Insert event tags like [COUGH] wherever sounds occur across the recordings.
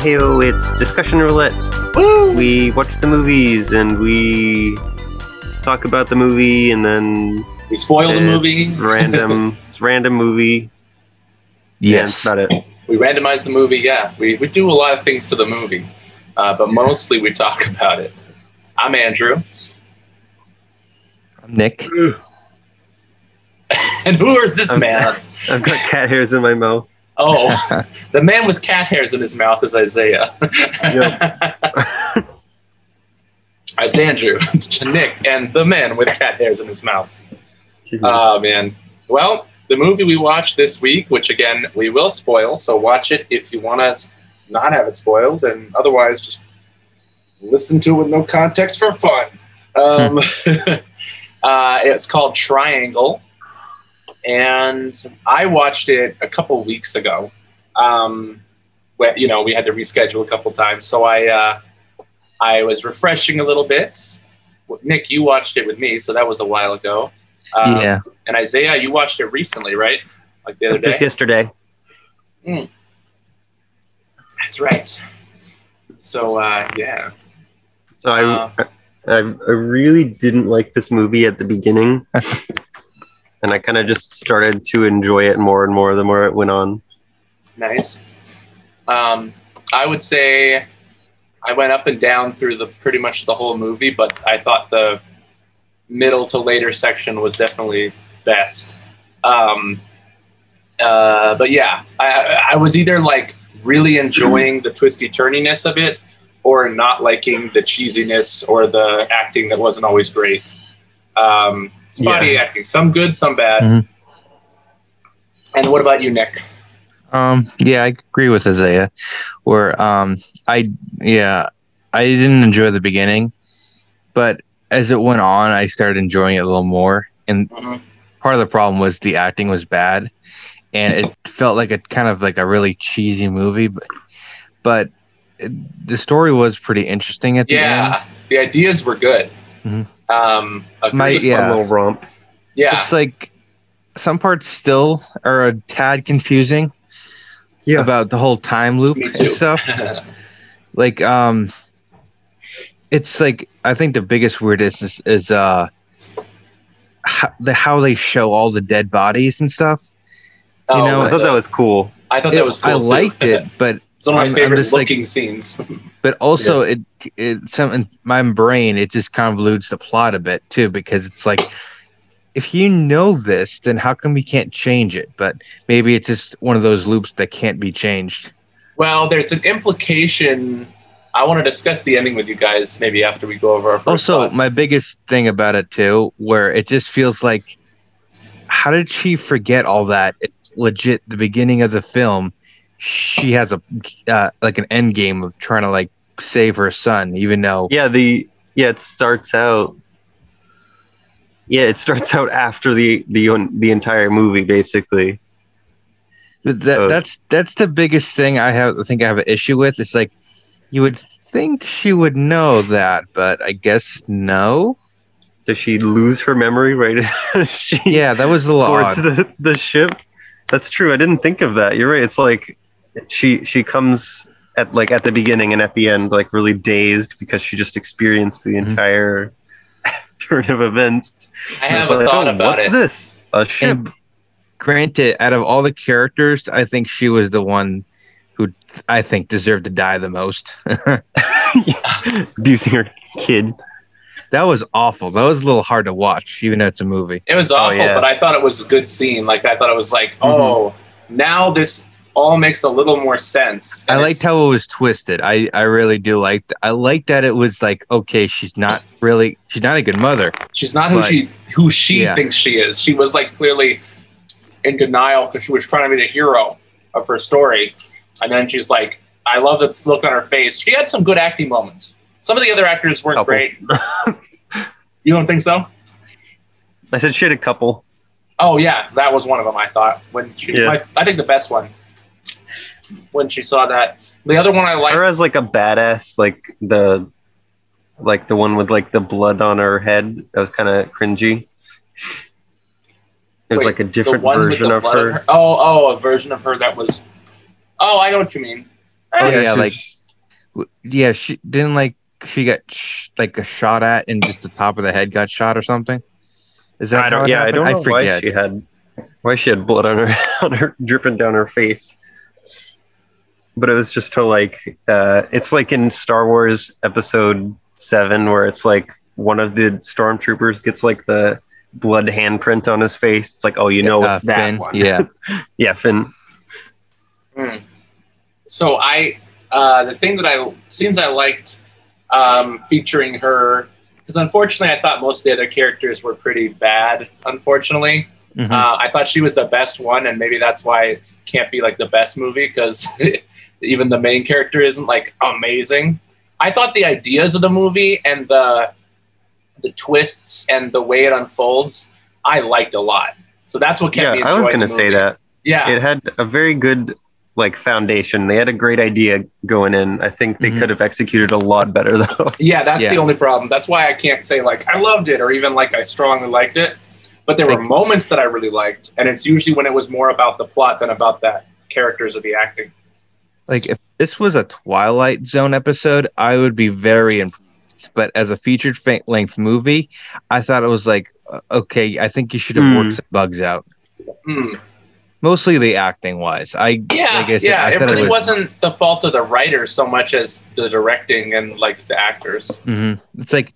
Heyo, heyo, it's discussion roulette. Woo! We watch the movies and we talk about the movie and then We spoil the movie. random [LAUGHS] it's random movie. Yeah, that's Yes. about it. we randomize the movie. Yeah, we, we do a lot of things to the movie, uh, but mostly we talk [LAUGHS] about it. I'm Andrew, I'm Nick. [LAUGHS] and who is this I'm- man? I've got cat hairs in my mouth. Oh, [LAUGHS] the man with cat hairs in his mouth is Isaiah. [LAUGHS] it's Andrew, [LAUGHS] Nick, and the man with cat hairs in his mouth. Oh man. Well, the movie we watched this week, which again we will spoil, so watch it if you want to not have it spoiled, and otherwise just listen to it with no context for fun. Um, uh, it's called Triangle, and I watched it a couple weeks ago. Um, where, you know, we had to reschedule a couple times, so I uh, I was refreshing a little bit. Nick, you watched it with me, so that was a while ago. Um, yeah. and Isaiah, you watched it recently, right? Like the other day. Just day. yesterday. That's right. So uh, yeah, So I, Uh, I I really didn't like this movie at the beginning. [LAUGHS] and I kind of just started to enjoy it more and more the more it went on. nice. Um, I would say I went up and down through the pretty much the whole movie, but I thought the middle to later section was definitely best. Um, uh, but yeah, I, I was either like really enjoying the twisty turniness of it, or not liking the cheesiness or the acting that wasn't always great. Um, spotty Yeah. acting, some good, some bad. Mhm. And what about you, Nick? Um, yeah, I agree with Isaiah. Where um, I yeah, I didn't enjoy the beginning, but as it went on, I started enjoying it a little more. And Mhm. part of the problem was the acting was bad, and it felt like a kind of like a really cheesy movie. But but it, the story was pretty interesting at the end. Yeah, the ideas were good. Mhm. Um, agreed. My- Fun Yeah. little romp. yeah, It's like some parts still are a tad confusing Yeah. about the whole time loop and stuff. [LAUGHS] like um it's like i think the biggest weirdest is, is uh how, the, how they show all the dead bodies and stuff Oh, you know, I thought that was cool. I thought It- that was cool i too. liked it [LAUGHS] but it's one of my I'm- I'm favorite just like- looking scenes. [LAUGHS] but also it it some in my brain it just convolutes the plot a bit too because it's like if you know this then how come we can't change it but maybe it's just one of those loops that can't be changed well, there's an implication. I want to discuss the ending with you guys maybe after we go over our first also thoughts. my biggest thing about it too where it just feels like how did she forget all that it's legit the beginning of the film she has a uh, like an end game of trying to like save her son even though Yeah, the yeah, it starts out. Yeah, it starts out after the the the entire movie, basically. that, that's that's the biggest thing i have i think i have an issue with it's like you would think she would know that but i guess no Does she lose her memory right? [LAUGHS] she yeah that was a little boards odd the the ship. That's true. I didn't think of that. You're right. It's like she she comes at like at the beginning and at the end like really dazed because she just experienced the Mhm. entire [LAUGHS] turn of events. I And have it's a like, thought oh, about what's it. this? A ship. And granted, out of all the characters, I think she was the one who I think deserved to die the most. [LAUGHS] [LAUGHS] abusing her kid. that was awful. That was a little hard to watch, even though it's a movie. It was awful, yeah. but I thought it was a good scene. Like I thought it was like, Mm-hmm. oh, now this all makes a little more sense. I liked how it was twisted. I, I really do like. I like that it was like, okay, she's not really, she's not a good mother. She's not who But- she who she Yeah. thinks she is. She was like clearly in denial because she was trying to be the hero of her story, and then she's like, "I love that look on her face." She had some good acting moments. Some of the other actors weren't Couple. great. [LAUGHS] you don't think so? I said she had a couple. Oh yeah, that was one of them. I thought when she, Yeah. my, I think the best one when she saw that. The other one I like. Her as like a badass, like the like the one with like the blood on her head. That was kind of cringy. There's Wait, like a different version of blood on her. Oh, oh, a version of her that was. Oh, I know what you mean. Oh, Yeah, yeah, like yeah, she didn't like she got sh- like a shot at and just the top of the head got shot or something. Is that I don't. it Yeah, I don't know why she had why she had blood on her [LAUGHS] on her dripping down her face. But it was just to like uh it's like in Star Wars episode 7 where it's like one of the stormtroopers gets like the blood handprint on his face. It's like, "Oh, you know Uh, it's that Finn, one." Yeah, [LAUGHS] yeah, Finn. Hmm. So I, uh, the thing that I scenes I liked um, featuring her, because unfortunately I thought most of the other characters were pretty bad. Unfortunately, Mhm. uh, I thought she was the best one, and maybe that's why it can't be like the best movie because [LAUGHS] even the main character isn't like amazing. I thought the ideas of the movie and the the twists and the way it unfolds, I liked a lot. So that's what kept me. Yeah, me I was going to say that. Yeah, It had a very good like foundation. They had a great idea going in. I think they Mhm. could have executed a lot better though. [LAUGHS] Yeah, that's Yeah. the only problem. That's why I can't say like I loved it or even like I strongly liked it. But there were moments that I really liked, and it's usually when it was more about the plot than about that characters or the acting. Like if this was a Twilight Zone episode, I would be very impressed. But as a featured length movie, I thought it was like uh, okay. I think you should have Hmm. worked some bugs out, Hmm. mostly the acting wise. I Yeah, like I said, yeah. I it thought really was- wasn't the fault of the writers so much as the directing and like the actors. hmm It's like,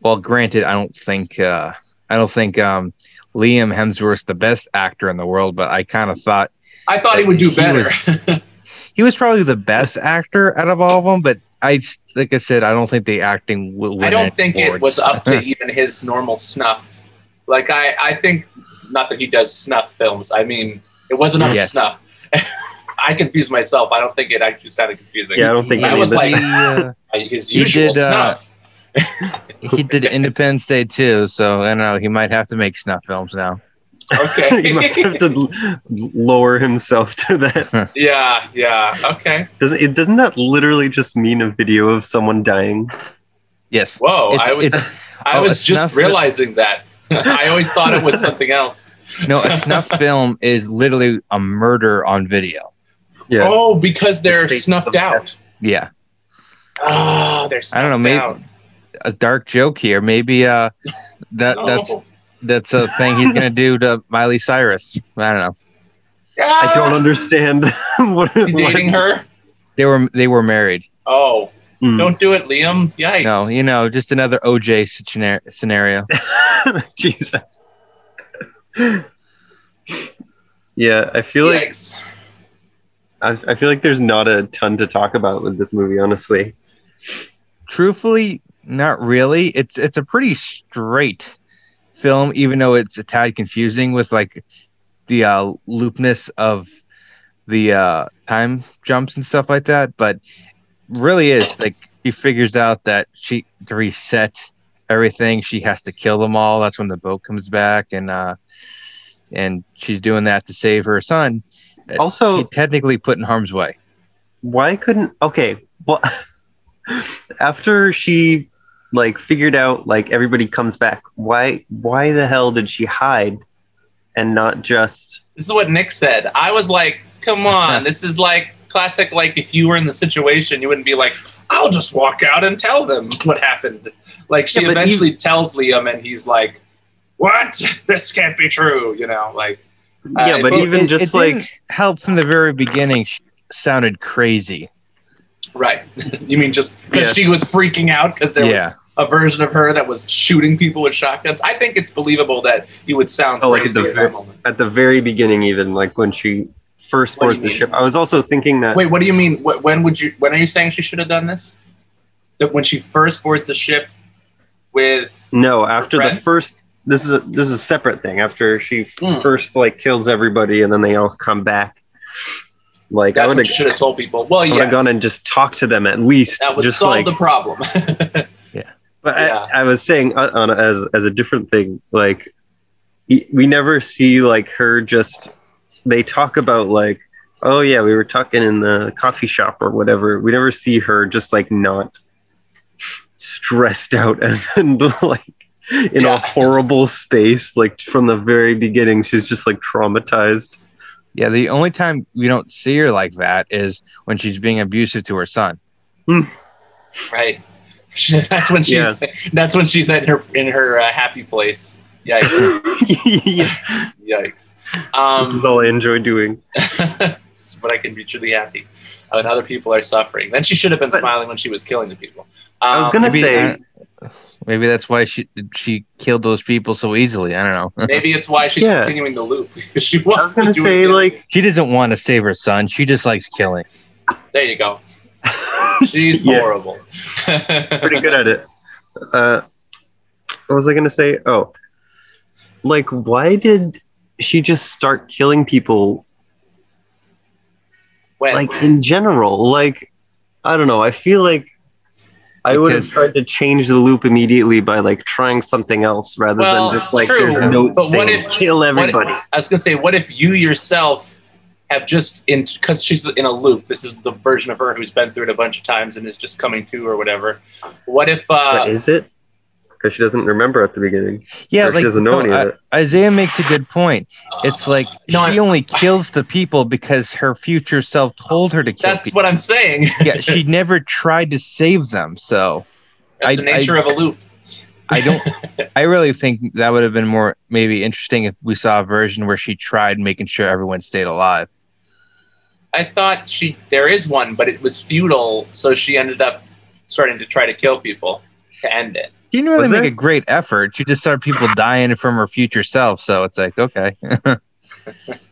well, granted, I don't think uh, I don't think um, Liam Hemsworth's the best actor in the world, but I kind of thought I thought he would do He better. [LAUGHS] he was probably the best actor out of all of them. But I, like I said, I don't think the acting will. Win I don't think it was up to [LAUGHS] even his normal snuff. Like I, I think not that he does snuff films. I mean, it wasn't up Yes. to snuff. [LAUGHS] I confused myself. I don't think it actually sounded confusing. Yeah, I don't think I was the- [LAUGHS] He, uh, his usual did, uh, snuff. he did Independence Day too, so I don't know. He might have to make snuff films now. Okay. [LAUGHS] he must have to lower himself to that. yeah, yeah. Okay. Doesn't it? Doesn't that literally just mean a video of someone dying? Yes. Whoa, It's- I was it's- I oh, was just snuff- realizing that. [LAUGHS] I always thought it was [LAUGHS] something else. No, a snuff film is literally a murder on video. Yeah. Oh, because they're snuffed based on out. Yeah. Ah, they're snuffed I don't know, maybe- out. A dark joke here. Maybe uh that that's Oh. That's a thing he's gonna do to Miley Cyrus. I don't know. I don't Ah, understand. [LAUGHS] what, you dating her? They were they were married. Oh, Hmm. don't do it, Liam. Yikes. No, you know, just another OJ scenario. [LAUGHS] Jesus. yeah, I feel like I, I feel like there's not a ton to talk about with this movie, honestly. Truthfully, not really. It's it's a pretty straight film, even though it's a tad confusing with like the uh, loopness of the uh, time jumps and stuff like that. But really is like she figures out that she to reset everything, she has to kill them all. That's when the boat comes back, and uh, and she's doing that to save her son. She Also, technically put in harm's way. why couldn't okay, well [LAUGHS] after she like figured out like everybody comes back, why why the hell did she hide and not just This is what Nick said. I was like, come on, [LAUGHS] this is like classic. Like, if you were in the situation, you wouldn't be like, I'll just walk out and tell them what happened. Like, she Yeah, but eventually tells Liam, and he's like, What? This can't be true. You know, like, Yeah, Uh, but well, even it, just it like didn't help from the very beginning. She sounded crazy. right. [LAUGHS] you mean just because Yeah. she was freaking out because there Yeah. was a version of her that was shooting people with shotguns? I think it's believable that you would sound Oh, like at the at very- at the very beginning, even like when she first What do you boards the mean? ship, I was also thinking that Wait, what do you mean? Wh- When would you? When are you saying she should have done this? That when she first boards the ship with No, after the first this is a this is a separate thing. After she Hmm. first like kills everybody and then they all come back. Like I would have should have told people. Well, I would yes, have gone and just talked to them at least. that would just solve like the problem. [LAUGHS] but yeah. I, I was saying uh, on as as a different thing, like we never see like her just they talk about like oh yeah we were talking in the coffee shop or whatever we never see her just like not stressed out [LAUGHS] and, and like in Yeah. a horrible space like from the very beginning she's just like traumatized Yeah, the only time we don't see her like that is when she's being abusive to her son. Right. [LAUGHS] That's when she's. Yeah. That's when she's in her in her uh, happy place. Yikes! [LAUGHS] yeah, Yikes! this Um, is all I enjoy doing. [LAUGHS] this is when I can be truly happy, uh, when other people are suffering. Then she should have been But- smiling when she was killing the people. I was Um, gonna maybe, say, uh, maybe that's why she she killed those people so easily. I don't know. Maybe it's why she's Yeah. continuing the loop because she I was gonna to do say it like, she doesn't want to save her son. She just likes killing. There you go. [LAUGHS] She's horrible. [LAUGHS] pretty good at it. Uh, what was I gonna say? Oh, like why did she just start killing people? When Like in general, like I don't know. I feel like I would have tried to change the loop immediately by like trying something else rather Well, than just like true, there's a note but what saying if- kill what if- everybody. I was gonna say, what if you yourself have just in because she's in a loop. This is the version of her who's been through it a bunch of times and is just coming to or whatever. What if? uh What is it? Because she doesn't remember at the beginning. Yeah, Or she doesn't know no, any of it. Isaiah makes a good point. It's like No, she I'm- only kills the people because her future self told her to kill That's people. what I'm saying. [LAUGHS] yeah, she never tried to save them. So That's the I- nature of a loop. I don't. [LAUGHS] I really think that would have been more maybe interesting if we saw a version where she tried making sure everyone stayed alive. I thought she there is one, but it was futile, so she ended up starting to try to kill people to end it. She didn't really Was make there? a great effort. She just started people [LAUGHS] dying from her future self. So it's like, okay. [LAUGHS]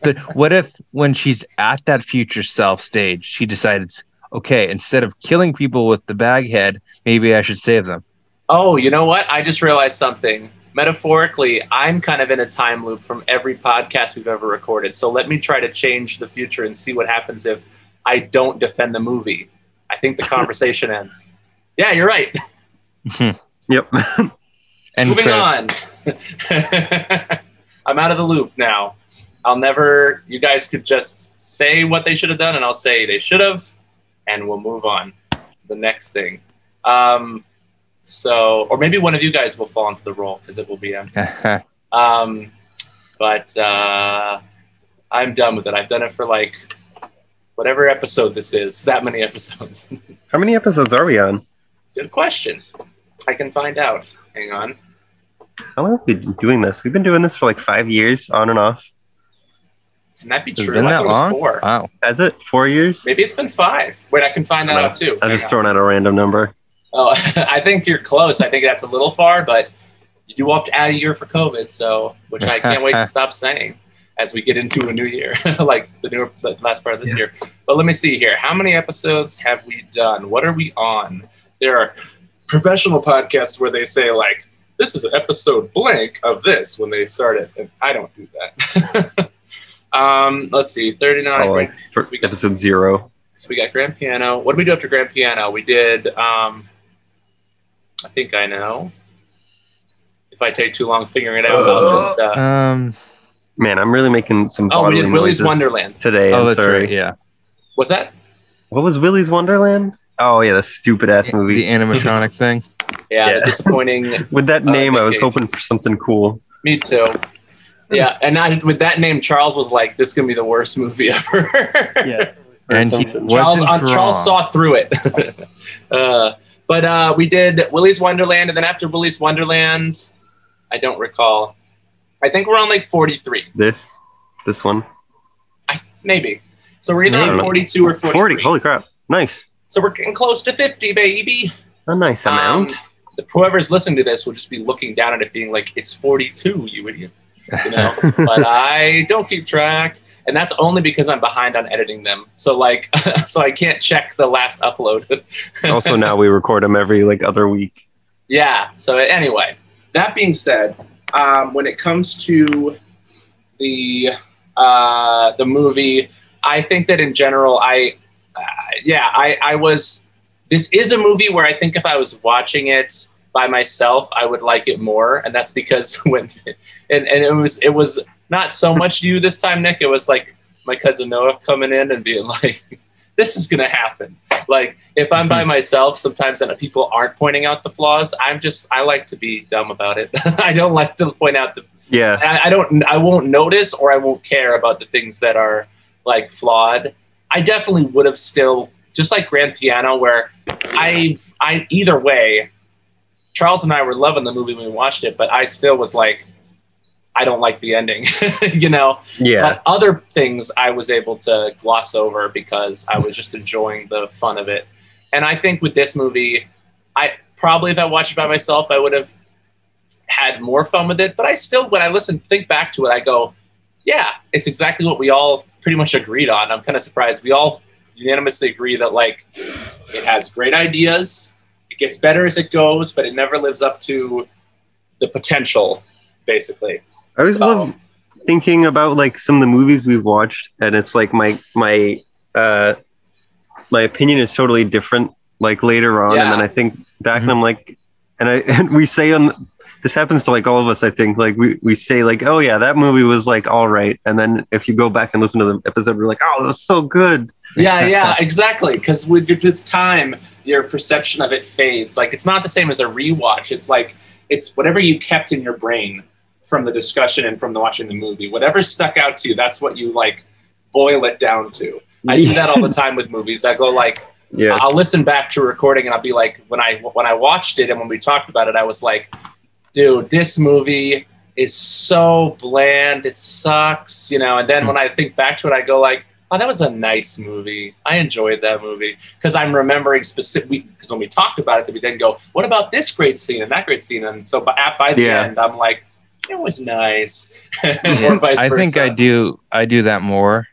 but what if when she's at that future self stage, she decides, okay, instead of killing people with the bag head, maybe I should save them. Oh, you know what? I just realized something. Metaphorically, I'm kind of in a time loop from every podcast we've ever recorded. So let me try to change the future and see what happens if I don't defend the movie. I think the conversation [LAUGHS] ends. Yeah, you're right. Yep. [LAUGHS] And Moving credits. on. [LAUGHS] I'm out of the loop now. I'll never, you guys could just say what they should have done, and I'll say they should have, and we'll move on to the next thing. Um, so, or maybe one of you guys will fall into the role because it will be them. [LAUGHS] Um, but uh, I'm done with it. I've done it for like whatever episode this is, [LAUGHS] that many episodes. [LAUGHS] How many episodes are we on? Good question. I can find out. Hang on. How long have we been doing this? We've been doing this for like five years, on and off. Can that be Has true? been I that it was long? four. Wow. Has it? Four years? Maybe it's been five. Wait, I can find that No, out too. I'm Hang just on. throwing out a random number. Oh, [LAUGHS] I think you're close. I think that's a little far, but you do have to add a year for COVID, so which I can't wait to [LAUGHS] stop saying as we get into a new year, [LAUGHS] like the new the last part of this year. But let me see here. How many episodes have we done? What are we on? There are professional podcasts where they say like, "This is episode blank of this" when they start it, and I don't do that. um, let's see, thirty nine. Oh, like got- episode zero. So we got Grand Piano. What did we do after Grand Piano? We did. Um, I think I know. If I take too long figuring it out, I'll just. Uh, Um. Man, I'm really making some. oh, we did bodily Willy's Wonderland. today. Oh, I'm that's sorry. right. Yeah. What's that? What was Willy's Wonderland? Oh yeah, the stupid ass movie. The animatronic thing. Yeah, [LAUGHS] Yeah. the disappointing. [LAUGHS] With that Uh, name, I was Cage. hoping for something cool. Me too. Yeah, and I, with that name, Charles was like, "This is gonna be the worst movie [LAUGHS] ever." Yeah. And. Charles, wasn't uh, Charles saw through it. uh, but uh, we did Willy's Wonderland, and then after Willy's Wonderland, I don't recall. I think we're on like forty-three. This, this one. I, maybe. So we're either on 42 or 43. 40. Holy crap. Nice. So we're getting close to 50, baby. A nice amount. Um, the, whoever's listening to this will just be looking down at it, being like, "It's 42, you idiot." You know. [LAUGHS] but I don't keep track, and that's only because I'm behind on editing them. So like, [LAUGHS] so I can't check the last upload. [LAUGHS] also, now we record them every like other week. Yeah. So anyway, that being said, um, when it comes to the uh, the movie, I think that in general, I uh, yeah, I I was. This is a movie where I think if I was watching it by myself, I would like it more, and that's because [LAUGHS] when and, and it was it was not so much you this time, Nick. It was like my cousin Noah coming in and being like, [LAUGHS] "This is gonna happen." Like if I'm by mm-hmm. myself, sometimes and people aren't pointing out the flaws. I'm just I like to be dumb about it. [LAUGHS] I don't like to point out the Yeah. I, I don't I won't notice or I won't care about the things that are like flawed. I definitely would have still just like Grand Piano, where I I either way, Charles and I were loving the movie when we watched it, but I still was like, I don't like the ending, [LAUGHS] you know. Yeah. But other things I was able to gloss over because I was just enjoying the fun of it. And I think with this movie, I probably if I watched it by myself, I would have had more fun with it. But I still, when I listen, think back to it, I go, yeah, it's exactly what we all pretty much agreed on. I'm kind of surprised. We all unanimously agree that like it has great ideas, it gets better as it goes, but it never lives up to the potential, basically. I always So- love thinking about like some of the movies we've watched, and it's like my my uh my opinion is totally different. Like later on, Yeah. and then I think back, Mhm. and I'm like, and I [LAUGHS] and we say on this happens to like all of us. I think like we we say like, oh yeah, that movie was like all right, and then if you go back and listen to the episode, we're like, oh, that was so good. yeah, [LAUGHS] yeah, exactly. Because with your with time, your perception of it fades. Like it's not the same as a rewatch. It's like it's whatever you kept in your brain from the discussion and from the watching the movie. Whatever stuck out to you, that's what you like boil it down to. I do that all the time with movies. I go like, Yeah, I'll listen back to a recording and I'll be like, when I when I watched it and when we talked about it, I was like, dude, this movie is so bland. It sucks, you know. And then when I think back to it, I go like, oh, that was a nice movie. I enjoyed that movie because I'm remembering specific. Because when we talked about it, we then go, what about this great scene and that great scene? And so by, by the Yeah. end, I'm like, it was nice. [LAUGHS] or vice I think versa. I do. I do that more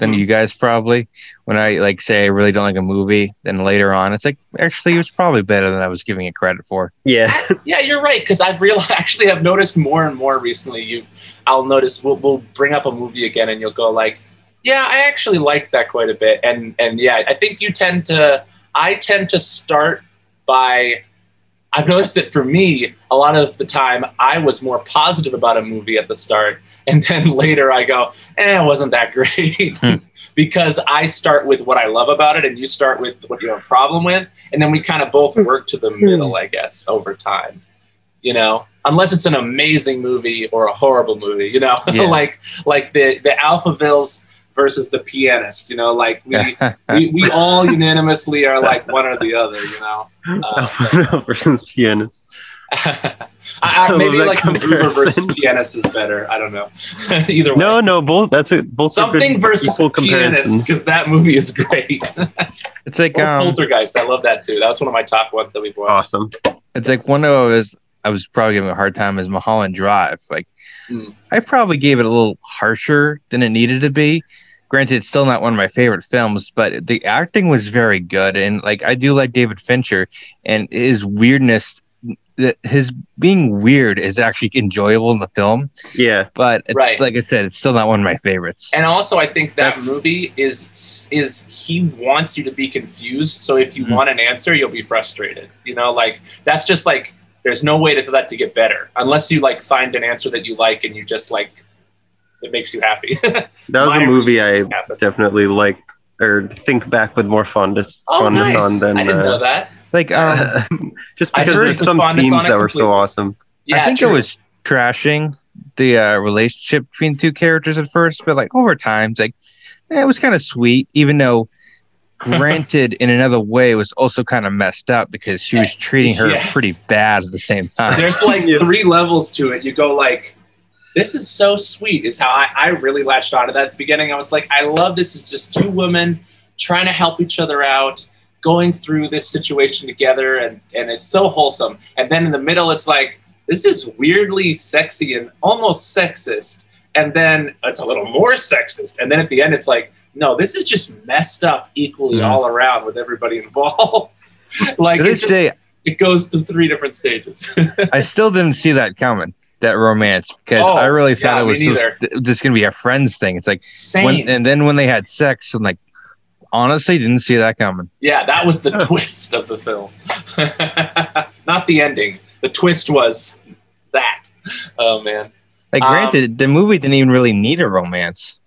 than Mhm. you guys probably. When I like say I really don't like a movie, then later on it's like actually it was probably better than I was giving it credit for. yeah, Yeah, you're right. Because I've real [LAUGHS] actually have noticed more and more recently. You, I'll notice we'll, we'll bring up a movie again, and you'll go like, "Yeah, I actually liked that quite a bit." And and yeah, I think you tend to. I tend to start by. I've noticed that for me, a lot of the time, I was more positive about a movie at the start, [LAUGHS] and then later I go, "Eh, it wasn't that great." Hmm. [LAUGHS] Because I start with what I love about it, and you start with what you have a problem with, and then we kind of both work to the middle, I guess, over time. You know, unless it's an amazing movie or a horrible movie. You know, [LAUGHS] Yeah. like like the the Alphavilles versus the Pianist. You know, like we [LAUGHS] we, we all unanimously are like one or the other. You know, [LAUGHS] uh, so- [LAUGHS] versus pianist. I, I maybe like MacGruber versus. Pianist is better. I don't know. Either way. No, no, both. That's it. Both Something versus pianist because that movie is great. it's like or um, Poltergeist, I love that too. That was one of my top ones that we've watched. Awesome. it's like one of was I was probably giving a hard time is Mulholland Drive. Like Mm. I probably gave it a little harsher than it needed to be. Granted, it's still not one of my favorite films, but the acting was very good, and like I do like David Fincher, and his weirdness, that his being weird is actually enjoyable in the film. Yeah, But it's, Right. like I said, it's still not one of my favorites. And also, I think that That's- movie is is he wants you to be confused. So if you Mhm. want an answer, you'll be frustrated. You know, like that's just like there's no way for that to get better unless you like find an answer that you like and you just like it makes you happy. [LAUGHS] that was a movie I definitely like or think back with more fondness, oh, fondness nice! on than I didn't uh, know that. Like [LAUGHS] um, just because just there's the some fondness scenes on it that were so awesome. Yeah, I think true. it was trashing the uh, relationship between two characters at first, but like over time, it's like eh, it was kind of sweet, even though [LAUGHS] granted in another way it was also kind of messed up because she was treating her Yes. pretty bad at the same time. There's like Yeah. three levels to it. You go like, this is so sweet. Is how I, I really latched onto that at the beginning. I was like, I love this. Is just two women trying to help each other out, going through this situation together, and and it's so wholesome. And then in the middle, it's like this is weirdly sexy and almost sexist. And then it's a little more sexist. And then at the end, it's like, no, this is just messed up equally Mhm. all around with everybody [LAUGHS] involved. like to it just day, it goes through three different stages. [LAUGHS] I still didn't see that coming. That romance because Oh, I really thought yeah, it was so- neither. just gonna be a friends thing. It's like Same. when and then when they had sex, I'm like, honestly, didn't see that coming. yeah, that was the twist of the film. [LAUGHS] Not the ending. The twist was that. Oh man. Like, Um, granted, the movie didn't even really need a romance.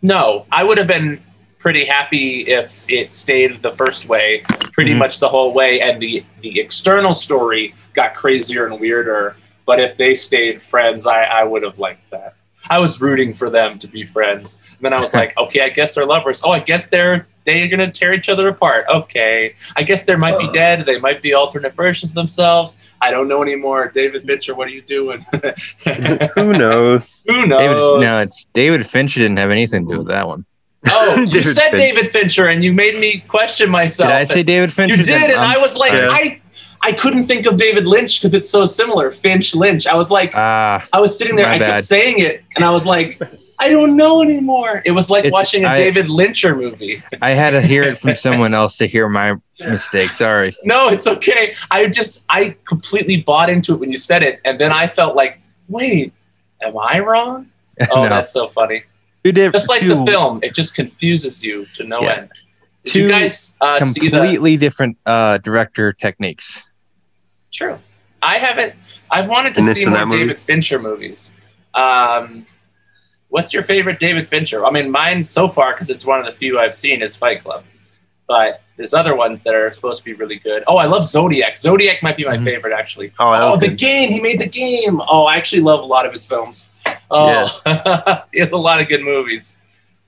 No, I would have been pretty happy if it stayed the first way, pretty Mhm. much the whole way, and the the external story got crazier and weirder But if they stayed friends, I, I would have liked that. I was rooting for them to be friends. And then I was [LAUGHS] like, okay, I guess they're lovers. Oh, I guess they're they're gonna tear each other apart. Okay, I guess they might be uh. dead. They might be alternate versions of themselves. I don't know anymore. David Fincher, what are you doing? [LAUGHS] Who knows? [LAUGHS] Who David, knows? no, it's David Fincher didn't have anything to do with that one. oh, you David said Fincher. David Fincher, and you made me question myself. Did I say David Fincher? You did, and I'm- I was like, Yeah. I I couldn't think of David Lynch because it's so similar. Finch Lynch. I was like, Ah, I was sitting there, I kept saying it, and I was like, I don't know anymore. It was like It's- watching a I- David Lyncher movie. I had to hear it from [LAUGHS] someone else to hear my mistake. Sorry. No, it's okay. I just I completely bought into it when you said it, and then I felt like, wait, am I wrong? [LAUGHS] Oh, No. that's so funny. Two diff- Just like two the film, it just confuses you to no Yeah. end. Did you Two guys uh, see the? completely different uh, director techniques. True. I haven't. I've wanted to And see in more that movie? David Fincher movies. Um, what's your favorite David Fincher? I mean, mine so far because it's one of the few I've seen is Fight Club, but there's other ones that are supposed to be really good. Oh, I love Zodiac. Zodiac might be my Mhm. favorite actually. Oh, Oh, the good. game. He made the game. Oh, I actually love a lot of his films. Oh, [LAUGHS] he has a lot of good movies.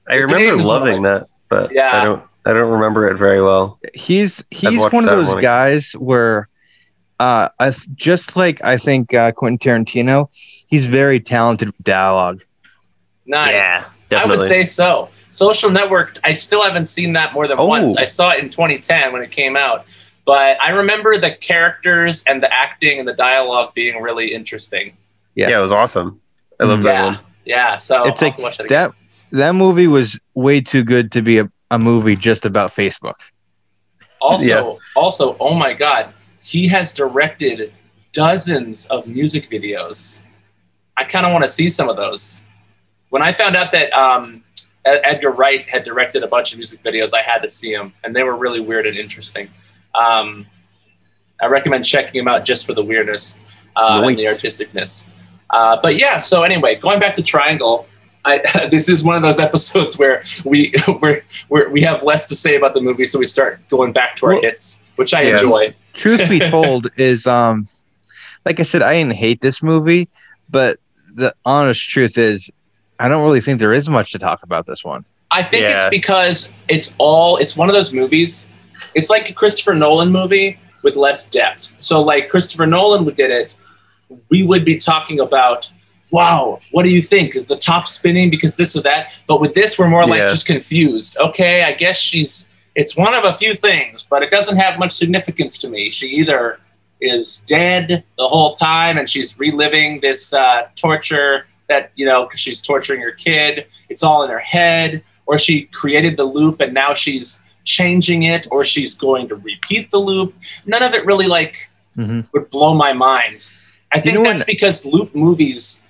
I The remember Game is one of loving that, but Yeah. I don't. I don't remember it very well. He's he's one of those one. guys where, uh, I th- just like I think uh, Quentin Tarantino, he's very talented with dialogue. Nice. I definitely. would say so. Social Network, I still haven't seen that more than Oh. once. I saw it in 2010 when it came out. But I remember the characters and the acting and the dialogue being really interesting. Yeah. yeah. it was awesome. I love that yeah. one. Yeah. So It's I'll like have to watch that again. That that movie was way too good to be a, a movie just about Facebook. Also, Yeah. also, oh my God, he has directed dozens of music videos. I kind of want to see some of those. When I found out that um, Edgar Wright had directed a bunch of music videos, I had to see them, and they were really weird and interesting. Um, I recommend checking them out just for the weirdness uh, and the artisticness. Uh, but yeah, so anyway, going back to Triangle, I, [LAUGHS] this is one of those episodes where we [LAUGHS] we're, we're, we have less to say about the movie, so we start going back to our Well, hits, which I yeah. enjoy. Truth be [LAUGHS] told, is um, like I said, I didn't hate this movie, but the honest truth is, I don't really think there is much to talk about this one. I think it's because it's all it's one of those movies. It's like a Christopher Nolan movie with less depth. So like Christopher Nolan would did it, we would be talking about, wow, what do you think? Is the top spinning because this or that? But with this, we're more like Yeah. just confused. Okay, I guess she's it's one of a few things, but it doesn't have much significance to me. She either is dead the whole time and she's reliving this uh, torture that you know because she's torturing her kid. It's all in her head, or she created the loop and now she's changing it, or she's going to repeat the loop. None of it really like Mhm. would blow my mind. I think know that's because loop movies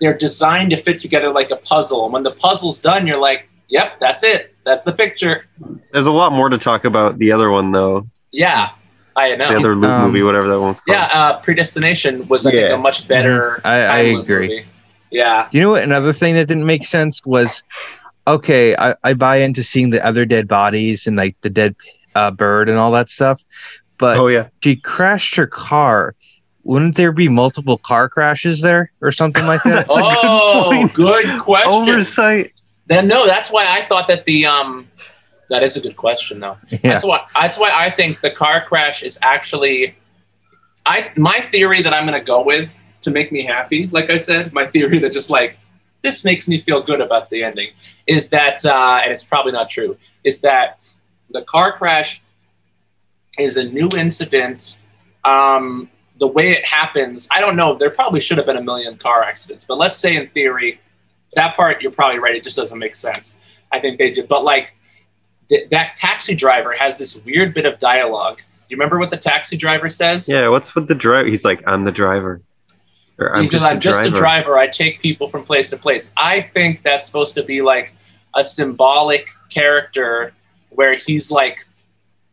they're designed to fit together like a puzzle. And when the puzzle's done, you're like, "Yep, that's it. That's the picture." There's a lot more to talk about the other one though. Yeah, I know. The other loop Um, movie, whatever that one's called. yeah, uh, Predestination was I think a much better. I- I loop agree. movie. Yeah, You know what? Another thing that didn't make sense was, okay, I, I buy into seeing the other dead bodies and like the dead uh, bird and all that stuff, but Oh yeah. she crashed her car. Wouldn't there be multiple car crashes there or something like that? [LAUGHS] That's a good oh, good question. Oversight. Then no, that's why I thought that the um, that is a good question though. yeah. That's why that's why I think the car crash is actually I my theory that I'm gonna go with to make me happy, like I said, my theory that just like this makes me feel good about the ending is that uh, and it's probably not true, is that the car crash is a new incident. Um, the way it happens, I don't know. There probably should have been a million car accidents, but let's say in theory, that part you're probably right. It just doesn't make sense. I think they did, but like th- that taxi driver has this weird bit of dialogue. Do you remember what the taxi driver says? Yeah. What's with the driver? He's like, I'm the driver. Or, he says, "I'm just a driver. I take people from place to place." I think that's supposed to be like a symbolic character where he's like,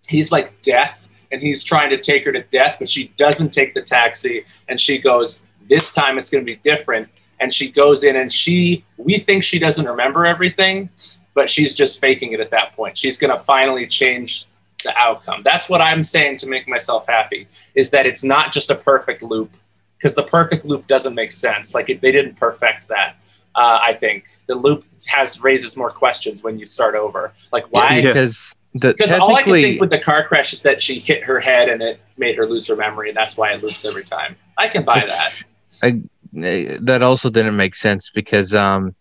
he's like death, and he's trying to take her to death, but she doesn't take the taxi, and she goes, "This time it's going to be different." And she goes in, and she, we think she doesn't remember everything, but she's just faking it at that point. She's going to finally change the outcome. That's what I'm saying to make myself happy. Is that it's not just a perfect loop because the perfect loop doesn't make sense. Like it, they didn't perfect that. Uh, I think the loop has raises more questions when you start over. Like why? Because the Because all I can think with the car crash is that she hit her head and it made her lose her memory, and that's why it loops every time. I can buy that. eh, that also didn't make sense because um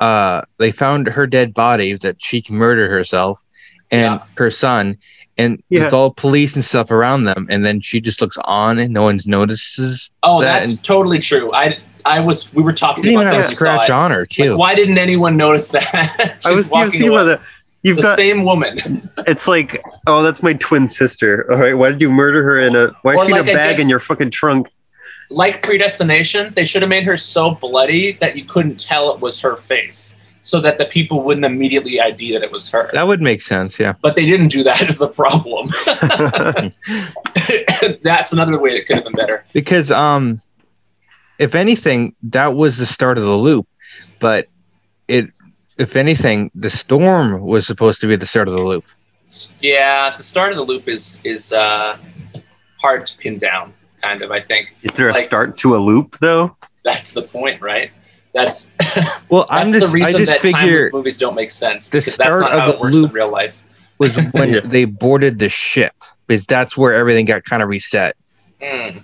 uh they found her dead body that she murdered herself and Yeah. her son and Yeah. it's all police and stuff around them and then she just looks on and no one notices Oh, that that's and- totally true. I I was we were talking she didn't about have that a saw scratch on her too Like, why didn't anyone notice that? [LAUGHS] She's I was walking thinking away. about that. You've the got same woman. [LAUGHS] it's like, oh, that's my twin sister. All right, why did you murder her in a? Why Or is she like, in a I bag guess- in your fucking trunk? Like predestination, they should have made her so bloody that you couldn't tell it was her face, so that the people wouldn't immediately ID that it was her. that would make sense yeah But they didn't do that. [LAUGHS] Is the problem? [LAUGHS] [LAUGHS] That's another way it could have been better. because um if anything that was the start of the loop but it if anything the storm was supposed to be the start of the loop Yeah, the start of the loop is is uh, hard to pin down. Kind of, I think is there a Like- start to a loop though? that's the point, right? That's [LAUGHS] well that's i'm just the i reason just that time figure loop movies don't make sense the because that's start not of how the it works loop- in real life. was [LAUGHS] when Yeah. they boarded the ship because that's where everything got kind of reset Mm.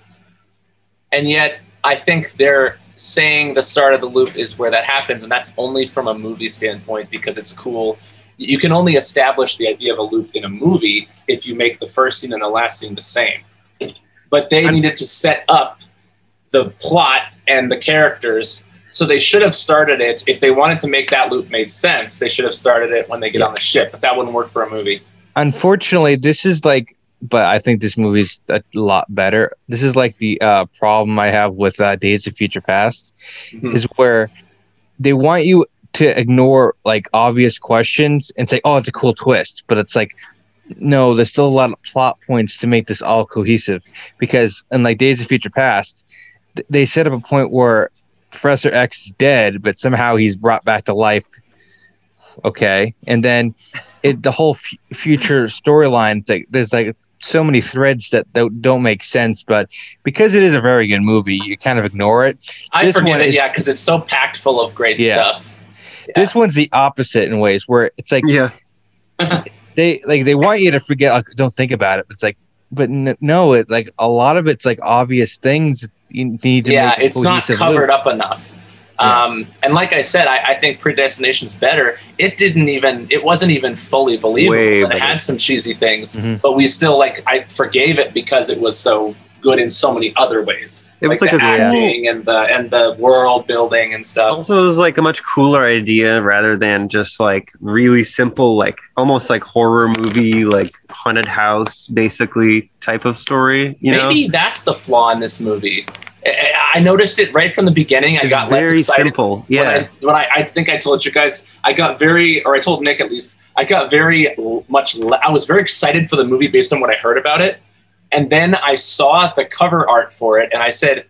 And yet, I think they're saying the start of the loop is where that happens, and that's only from a movie standpoint because it's cool. You can only establish the idea of a loop in a movie if you make the first scene and the last scene the same. But they I'm- needed to set up the plot and the characters. So they should have started it if they wanted to make that loop made sense. They should have started it when they get on the ship, but that wouldn't work for a movie. unfortunately this is like but i think this movie's a lot better this is like the uh, problem i have with uh, days of future past Mhm. is where they want you to ignore like obvious questions and say oh it's a cool twist but it's like no there's still a lot of plot points to make this all cohesive because in like days of future past th- they set up a point where professor x is dead but somehow he's brought back to life okay and then it the whole f- future storyline like there's like so many threads that don't, don't make sense but because it is a very good movie you kind of ignore it I This forget one it, is- yeah, because it's so packed full of great Yeah. stuff. this one's the opposite in ways where it's like Yeah, [LAUGHS] they like they want you to forget like don't think about it but it's like but n- no it like a lot of it's like obvious things you need to yeah, make a it's not covered loop. up enough. Yeah. Um, and like I said, I, I think Predestination's better. It didn't even, it wasn't even fully believable. Way and it had some cheesy things, Mhm. but we still like, I forgave it because it was so good in so many other ways. it was like, the a acting and the and the world building and stuff. Also, it was like a much cooler idea rather than just like really simple, like almost like horror movie, like haunted house, basically type of story. You know, Maybe that's the flaw in this movie. I, noticed it right from the beginning. I got less very excited simple. when Yeah, I, when I, I think I told you guys, I got very, or I told Nick at least, I got very much, I was very excited for the movie based on what I heard about it. And then I saw the cover art for it and I said,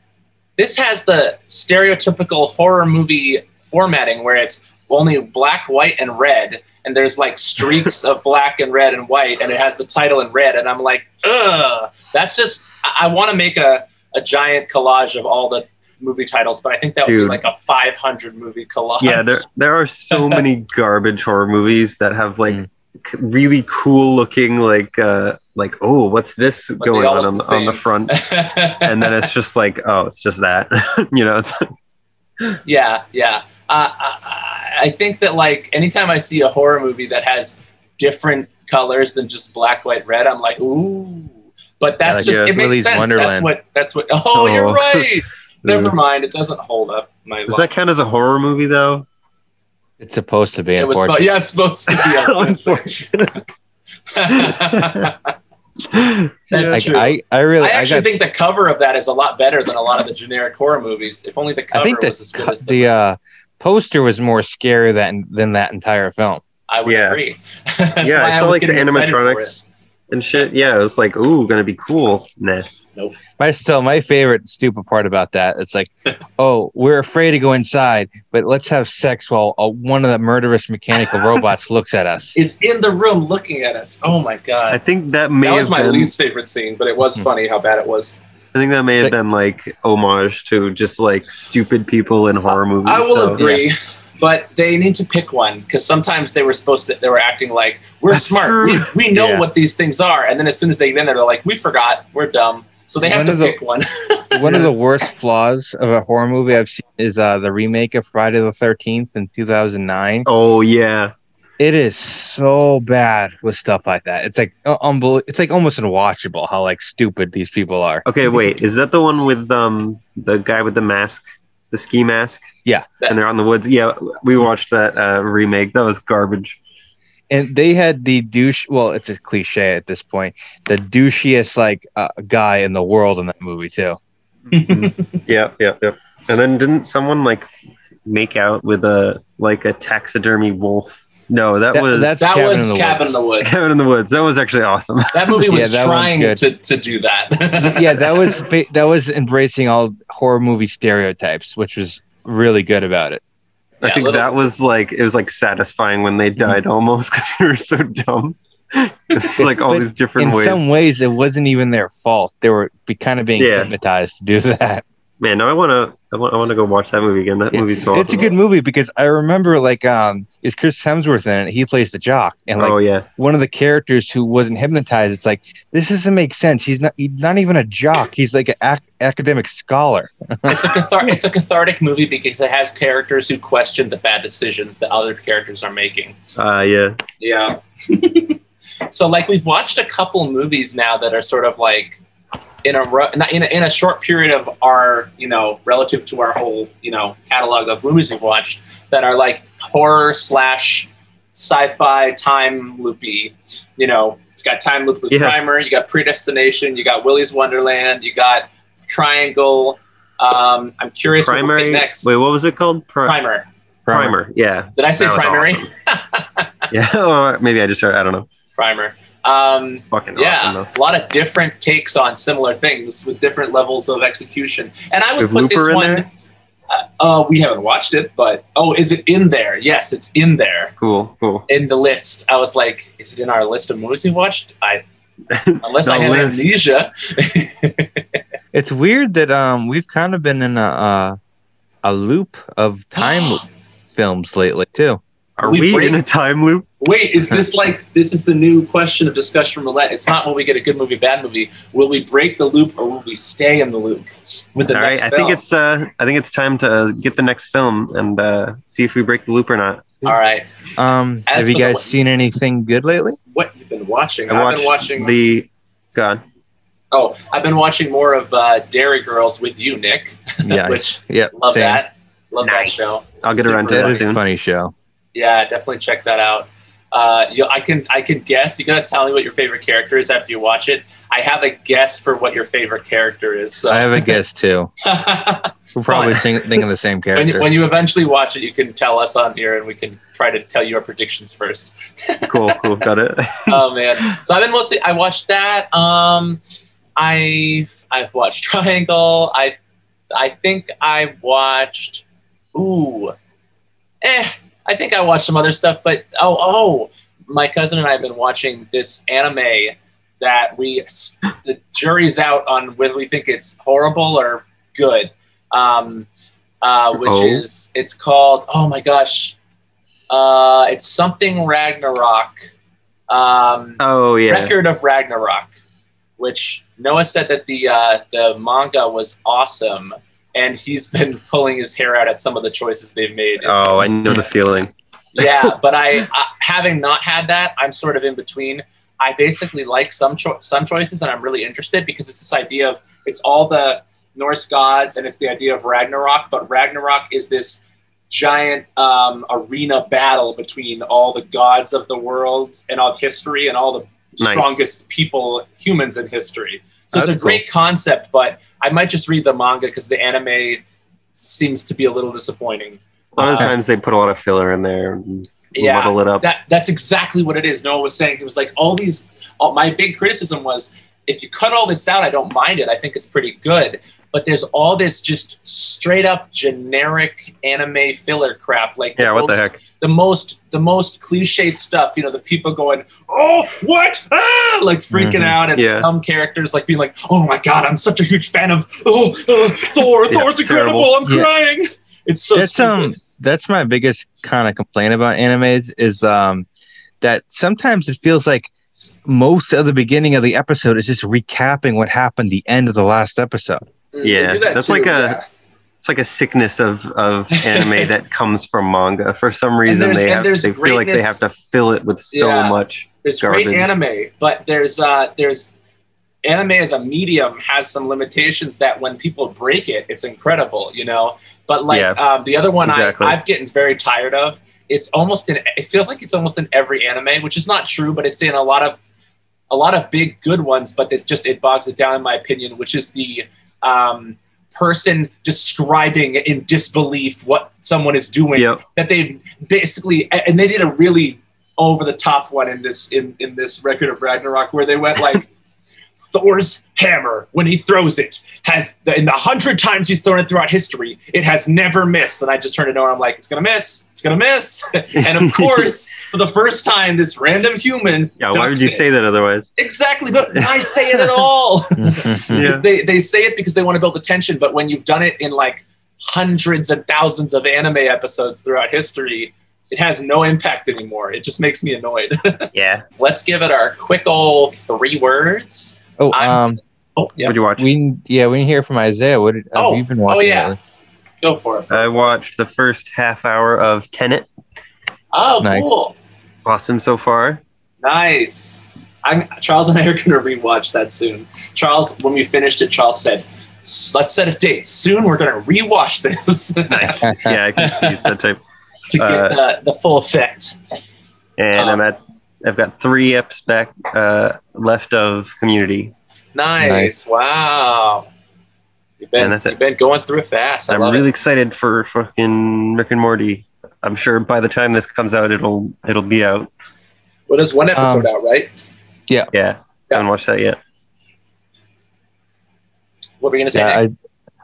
this has the stereotypical horror movie formatting where it's only black, white, and red. And there's like streaks of black and red and white, and it has the title in red. And I'm like, ugh, that's just, I, I want to make a, a giant collage of all the movie titles, but I think that would be like a 500 movie collage. yeah. There, there are so [LAUGHS] many garbage horror movies that have like Mm. Really cool looking, like, uh, like oh, what's this But going on on, the on the front? [LAUGHS] and then it's just like, oh, it's just that. [LAUGHS] you know, yeah, yeah. Uh, I, I think that like anytime I see a horror movie that has different colors than just black, white, red, I'm like, ooh. But that's Yeah, just like, it makes sense. That's what that's what. [LAUGHS] Oh, you're Oh. right. Never mind. It doesn't hold up. My Does love. that count as a horror movie though? It's supposed to be it was spo- yeah, it's supposed to be. I was gonna [LAUGHS] Unfortunately. say. That's like true. i i really I actually got think the cover of that is a lot better than a lot of the generic horror movies. If only the cover I think was as good as the, the uh, poster was more scary than than that entire film. I would Yeah. agree. [LAUGHS] That's yeah, why I saw was like the getting excited animatronics and shit. Yeah, it was like, ooh, gonna be cool. Nah. My still my favorite stupid part about that it's like, [LAUGHS] oh, we're afraid to go inside, but let's have sex while uh, one of the murderous mechanical robots looks at us. Is in the room looking at us. Oh my god. I think that may That was have my been, least favorite scene, but it was Hmm. funny how bad it was. I think that may have Like- been like homage to just like stupid people in horror movies. I will so- agree, but they need to pick one because sometimes they were supposed to. They were acting like we're That's smart. We, we know Yeah. what these things are, and then as soon as they get in there, they're like, we forgot. We're dumb. So they have One to of the- pick one. [LAUGHS] One of the worst flaws of a horror movie I've seen is uh, the remake of Friday the Thirteenth in 2009. Oh yeah, It is so bad with stuff like that. It's like uh, unbel- It's like almost unwatchable how like stupid these people are. Okay, wait. Is that the one with um the guy with the mask, the ski mask? Yeah. And they're out in the woods. Yeah, we watched that uh, remake. That was garbage. And they had the douche. Well, it's a cliche at this point. The douchiest like uh, guy in the world in that movie too. Yeah, yeah, yeah. And then didn't someone like make out with a like a taxidermy wolf? No, that, That- was that's- that Cabin was in the Cabin in the Woods. Cabin in the Woods. That was actually awesome. [LAUGHS] That movie was Yeah, that trying good. to, to do that. [LAUGHS] yeah, that was that was embracing all horror movie stereotypes, which was really good about it. I Yeah, think little- that was like it was like satisfying when they mm-hmm. died almost [LAUGHS] because they were so dumb. It's like all these different in ways. some ways, it wasn't even their fault. They were be kind of being Yeah. hypnotized to do [LAUGHS] that. Man, now I wanna I want I wanna go watch that movie again. That Yeah, movie's so It's a good movie because I remember like um is Chris Hemsworth in it. He plays the jock, and like oh yeah. one of the characters who wasn't hypnotized. It's like this doesn't make sense. He's not he's not even a jock. He's like an ac- academic scholar. [LAUGHS] it's a cathar- it's a cathartic movie because it has characters who question the bad decisions that other characters are making. Uh yeah. Yeah. [LAUGHS] so like we've watched a couple movies now that are sort of like in a in a, in a short period of our you know relative to our whole you know catalog of movies we've watched that are like horror slash sci-fi time loopy. You know, it's got time loop with Yeah. Primer. You got Predestination. You got Willy's Wonderland. You got Triangle. Um, I'm curious what Primary. pick next. Wait, what was it called? Pri- Primer. Primer. Yeah. Did I say primary? awesome. [LAUGHS] Yeah. [LAUGHS] Or maybe I just heard. I don't know. Primer. Um, Fucking yeah, awesome a lot of different takes on similar things with different levels of execution. And I would With put Looper this one. Uh, uh, we haven't watched it, but oh, is it in there? Yes, it's in there Cool. Cool. in the list. I was like, is it in our list of movies we watched? I [LAUGHS] unless I have list. amnesia. [LAUGHS] It's weird that um we've kind of been in a uh, a loop of time [GASPS] films lately too. Are We we, in a time loop? Wait, is this like this is the new question of discussion roulette? It's not will we get a good movie, bad movie. Will we break the loop or will we stay in the loop with the All next right. I think it's uh I think it's time to uh, get the next film and uh see if we break the loop or not. All right. Um, As have you for the guys seen anything good lately? What you've been watching? I I've been watching the God. Oh, I've been watching more of uh, Derry Girls with you, Nick. [LAUGHS] Yeah, Which yeah, love same. that. Love Nice. that show. I'll get around to Super- That that is a soon. funny show. Yeah, definitely check that out. Uh, you, I can I can guess. You gotta tell me what your favorite character is after you watch it. I have a guess for what your favorite character is. So. I have a guess too. [LAUGHS] We're probably think, thinking the same [LAUGHS] when, character. you, when you eventually watch it, you can tell us on here, and we can try to tell you our predictions first. [LAUGHS] Cool. Cool. Got it. oh man! So I've been mostly. I watched that. Um, I I've watched Triangle. I I think I watched. Ooh, eh. I think I watched some other stuff, but oh oh, my cousin and I have been watching this anime that we the jury's out on whether we think it's horrible or good. Um, uh, which Oh. is it's called oh my gosh, uh, it's something Ragnarok. Um, Oh yeah. Record of Ragnarok, which Noah said that the uh, the manga was awesome, and he's been [LAUGHS] pulling his hair out at some of the choices they've made. Oh, I know the feeling. yeah, but I, I having not had that, I'm sort of in between. I basically like some cho- some choices, and I'm really interested because it's this idea of it's all the Norse gods, and it's the idea of Ragnarok. But Ragnarok is this giant um, arena battle between all the gods of the world and of history, and all the Nice. strongest people, humans in history. So it's That's a great concept, but I might just read the manga because the anime seems to be a little disappointing. A lot of Uh, times they put a lot of filler in there and Yeah, muddle it up. that that's exactly what it is. Noah was saying it was like all these. All, my big criticism was if you cut all this out, I don't mind it. I think it's pretty good. But there's all this just straight up generic anime filler crap. Like yeah. What the heck? The most the most cliche stuff. You know, the people going, "Oh, what?" Ah! like freaking Mhm. out, and Yeah. some characters like being like, "Oh my god, I'm such a huge fan of oh, uh, Thor. Yeah, Thor's incredible. terrible. I'm Yeah. crying." It's so that's stupid. um that's my biggest kind of complaint about animes is um that sometimes it feels like most of the beginning of the episode is just recapping what happened the end of the last episode. Mm, Yeah, that that's too, like a- yeah. It's like a sickness of, of [LAUGHS] anime that comes from manga. For some reason, they have they feel like they have to fill it with so Yeah. much. There's garbage. great anime, but there's uh there's anime as a medium has some limitations that when people break it, it's incredible, you know. But like Yeah, um, the other one exactly. I, I've getting very tired of. It's almost in it feels like it's almost in every anime, which is not true, but it's in a lot of a lot of big good ones, but it's just it bogs it down in my opinion, which is the um person describing in disbelief what someone is doing Yep. that they basically and they did a really over the top one in this in in this record of Ragnarok where they went like Thor's hammer when he throws it has in the hundred times he's thrown it throughout history it has never missed and I just turned it on I'm like it's gonna miss it's gonna miss [LAUGHS] and of course for the first time this random human Yeah, why would you it. say that otherwise? exactly but [LAUGHS] I say it at all [LAUGHS] Yeah. they they say it because they want to build the tension, but when you've done it in like hundreds and thousands of anime episodes throughout history, it has no impact anymore. It just makes me annoyed. Yeah. Let's give it our quick old three words. Oh, I'm- um, Oh yeah, What'd you watch? we yeah we didn't hear from Isaiah. What did, Oh, have you been watching? yeah. lately? go for it. I watched the first half hour of Tenet. Oh, Nice. cool, Awesome so far. nice. I'm Charles and I are going to rewatch that soon. Charles, when we finished it, Charles said, "S- "Let's set a date soon. We're going to rewatch this [LAUGHS] Nice. yeah, I can use that type. to get Uh, the, the full effect." And Oh. I'm at. I've got three eps back uh, left of Community. Nice. Nice. Wow. You've been, And that's it. you've been going through it fast. I I'm really it. excited for fucking Rick and Morty. I'm sure by the time this comes out, it'll it'll be out. Well, there's one episode Um, out, right? Yeah, Yeah. I haven't watched that yet. What were you going to say? Yeah,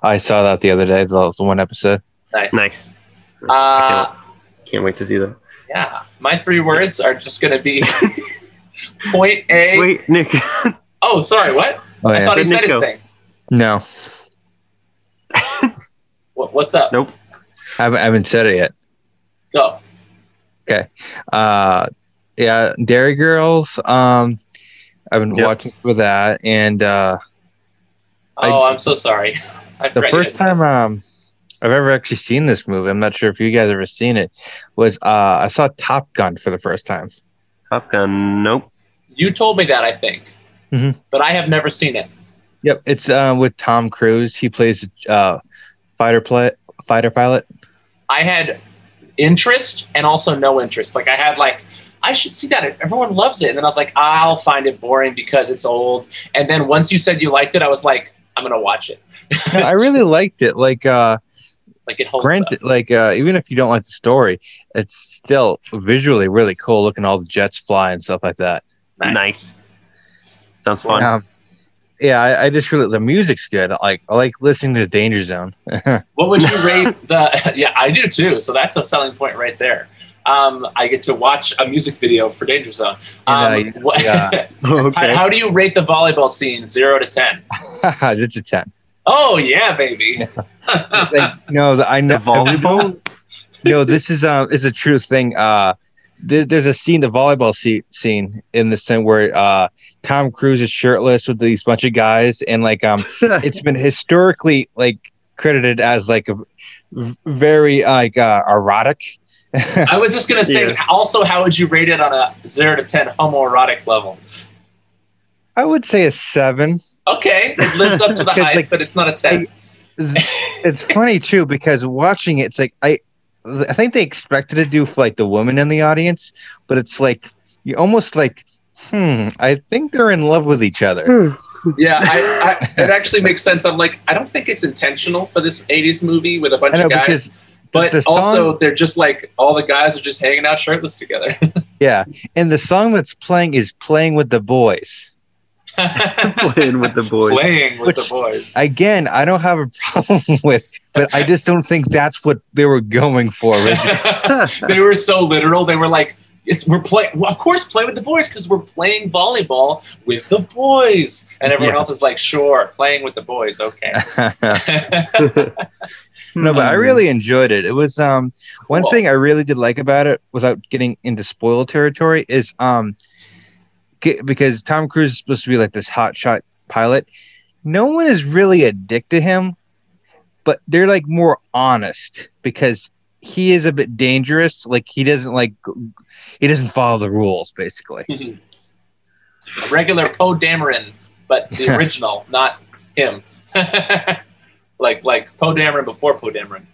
I I saw that the other day. That was the one episode. nice. Nice. Uh, I can't, can't wait to see them. Yeah. My three words are just going to be [LAUGHS] point A. Wait, Nick. Oh, sorry. What? Oh I yeah. thought he Let said Nick his thing. no, [LAUGHS] What, what's up? Nope. I haven't, I haven't said it yet. Go. Okay. Uh, yeah, Derry Girls. Um, I've been Yep. watching for that, and uh, Oh, I- I'm so sorry. [LAUGHS] I the first time um I've ever actually seen this movie, I'm not sure if you guys ever seen it, was uh I saw Top Gun for the first time. Top Gun. Nope. You told me that, I think. Mhm. But I have never seen it. Yep, it's uh, with Tom Cruise. He plays uh fighter play fighter pilot. I had interest and also no interest. Like I had like I should see that. Everyone loves it, and then I was like, I'll find it boring because it's old. And then once you said you liked it, I was like, I'm gonna watch it. I really [LAUGHS] liked it. Like uh like it holds up. granted like uh even if you don't like the story, it's still visually really cool looking all the jets fly and stuff like that. Nice. Sounds fun. Um, yeah, I, I just really the music's good. Like I like listening to Danger Zone. [LAUGHS] What would you rate the? [LAUGHS] Yeah, I do too. So that's a selling point right there. Um, I get to watch a music video for Danger Zone. Um, Yeah, what- yeah. [LAUGHS] okay. how, how do you rate the volleyball scene, zero to ten? it's a ten. Oh yeah, baby. [LAUGHS] [LAUGHS] Like, no, the, I know The [LAUGHS] volleyball? no, this is uh, it's a true thing. Uh, there, there's a scene, the volleyball se- scene in this thing where uh, Tom Cruise is shirtless with these bunch of guys, and like um, it's been historically like credited as like a v- very like uh, erotic. I was just gonna say. Yeah. Also, how would you rate it on a zero to ten homoerotic level? I would say a seven. Okay, it lives up to the [LAUGHS] hype, like, but it's not a ten. it's funny too because watching it, it's like I, I think they expected to do for like the woman in the audience, but it's like you almost like, hmm, I think they're in love with each other. yeah, I, I, it actually makes sense. I'm like, I don't think it's intentional for this '80s movie with a bunch know of guys. because But the song- also, they're just like all the guys are just hanging out shirtless together. [LAUGHS] yeah, and the song that's playing is "Playing with the Boys." [LAUGHS] Playing with the boys. Playing with Which- the boys. Again, I don't have a [LAUGHS] problem with, but I just don't think that's what they were going for. [LAUGHS] they were so literal. They were like, "It's we're playing. Well, of course, play with the boys because we're playing volleyball with the boys." And everyone Yeah. else is like, "Sure, playing with the boys, okay." no, but I really enjoyed it. It was um one Cool. thing I really did like about it, without getting into spoil territory, is um because Tom Cruise is supposed to be like this hot shot pilot. No one is really a dick to him, but they're like more honest because he is a bit dangerous. Like he doesn't like he doesn't follow the rules basically. [LAUGHS] A regular Poe Dameron, but the [LAUGHS] original, not him. [LAUGHS] like like Poe Dameron before Poe Dameron.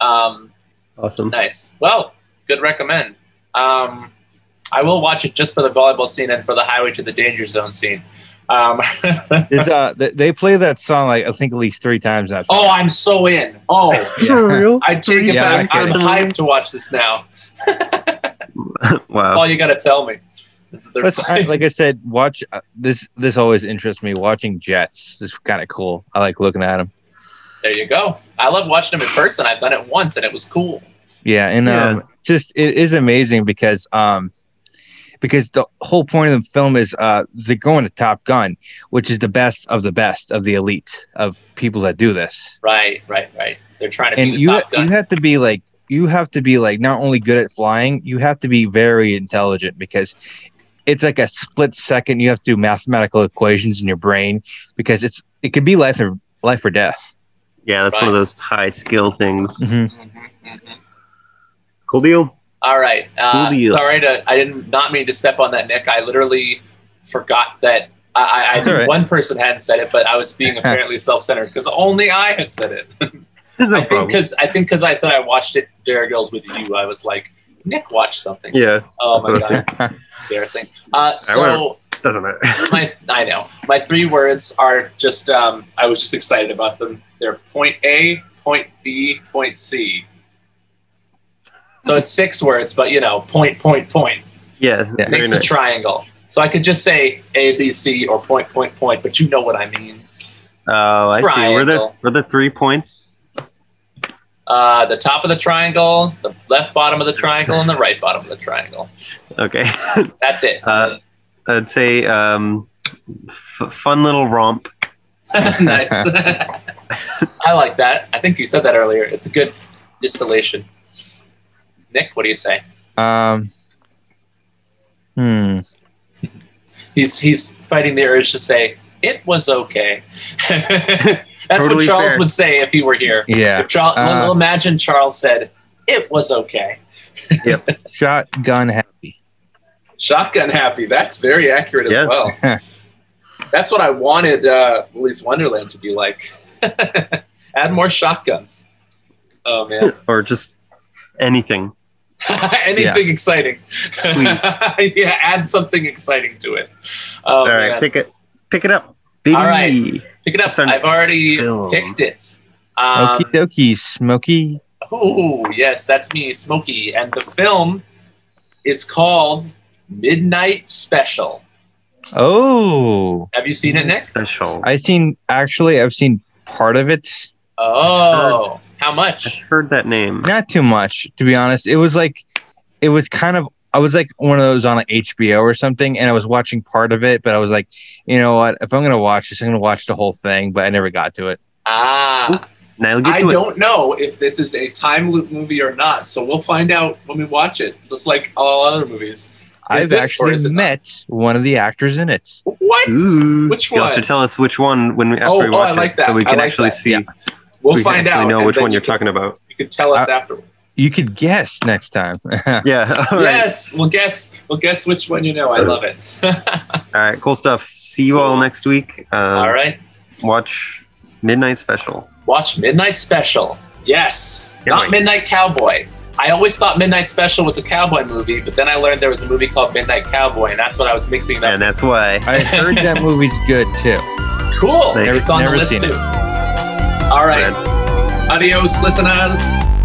Um, Awesome. nice. Well, good recommend. Um, I will watch it just for the volleyball scene and for the highway to the danger zone scene. Um, [LAUGHS] It's, uh, they play that song like I think at least three times. That oh, I'm so in. Oh, [LAUGHS] For real? I take it Yeah, back. I'm I'm hyped to watch this now. [LAUGHS] That's wow. all you got to tell me. This is their I, like I said, watch uh, this. This always interests me. Watching jets is kind of cool. I like looking at them. there you go. I love watching them in person. I've done it once and it was cool. Yeah, and Yeah. um, just it is amazing because um, because the whole point of the film is uh, they're going to Top Gun, which is the best of the best of the elite of people that do this. Right, right, right. They're trying to and be the you top gun. you have to be like you have to be like not only good at flying, you have to be very intelligent because it's like a split second. You have to do mathematical equations in your brain because it's it could be life or life or death. Yeah, that's one of those high skill things. Mhm. Mhm, mhm. Cool deal. All right. Uh, sorry to. I didn't not mean to step on that, Nick. I literally forgot that. I, I, knew right. one person hadn't said it, but I was being [LAUGHS] apparently self-centered because only I had said it. [LAUGHS] No I think because I think because I said I watched it, Derry Girls with you. I was like, Nick watched something. Yeah, Oh my that's what I god, [LAUGHS] embarrassing. Uh, so doesn't matter. my I know my three words are just um, I was just excited about them. They're point A, point B, point C. So it's six words, but you know, point, point, point yeah, Yeah. makes a nice. triangle. So I could just say A, B, C, or point, point, point, but you know what I mean. Oh, I see. Were there Triangle. were there three points? Uh, the top of the triangle, the left bottom of the triangle, and the right bottom of the triangle. Okay, [LAUGHS] That's it. Uh, I'd say um, f- fun little romp. [LAUGHS] nice. [LAUGHS] I like that. I think you said that earlier. It's a good distillation. Nick, what do you say? Um. Hmm. He's he's fighting the urge to say it was okay. [LAUGHS] That's what Charles fair. would say if he were here. Yeah. If Charles, Uh, imagine Charles said it was okay. [LAUGHS] yep. Shotgun happy. Shotgun happy. That's very accurate as Yeah. well. [LAUGHS] That's what I wanted uh, Willy's Wonderland to be like. Add more shotguns. Oh man. or just anything. [LAUGHS] Anything exciting. [LAUGHS] yeah, add something exciting to it. Oh, All right, man. pick it, pick it up. Baby. All right. Pick it up. I've already film? picked it. Um, Okie dokie, Smoky. oh, yes, that's me, Smokey. And the film is called Midnight Special. Oh, Have you seen it, Nick? Special. I've seen actually. I've seen part of it. Oh, how I much? heard that name. Not too much, to be honest. It was like, it was kind of. I was like one of those on like HBO or something, and I was watching part of it, but I was like, you know what? If I'm gonna watch this, I'm gonna watch the whole thing. But I never got to it. Ah, Now you'll get I don't know if this is a time loop movie or not, so we'll find out when we watch it, just like all other movies. I've it, actually is it not? met one of the actors in it. What? Ooh. Which You'll have to tell us which one when we after Oh, we oh, watch I like it, that. so we I can like actually that. see. Yeah. We'll we find actually out. know which one you you're can- talking about. You could tell us Uh, afterward. You could guess next time. [LAUGHS] Yeah. All right. Yes, we'll guess. We'll guess which one you know. I love it. [LAUGHS] All right. Cool stuff. See you all next week. Um, all right, Watch Midnight Special. watch Midnight Special. Yes, Yeah, not right. Midnight Cowboy. I always thought Midnight Special was a cowboy movie, but then I learned there was a movie called Midnight Cowboy, and that's what I was mixing it up. And that's why. I heard that movie's good too. Cool. Never- it's on the list seen too. it. All right. Adios, listeners.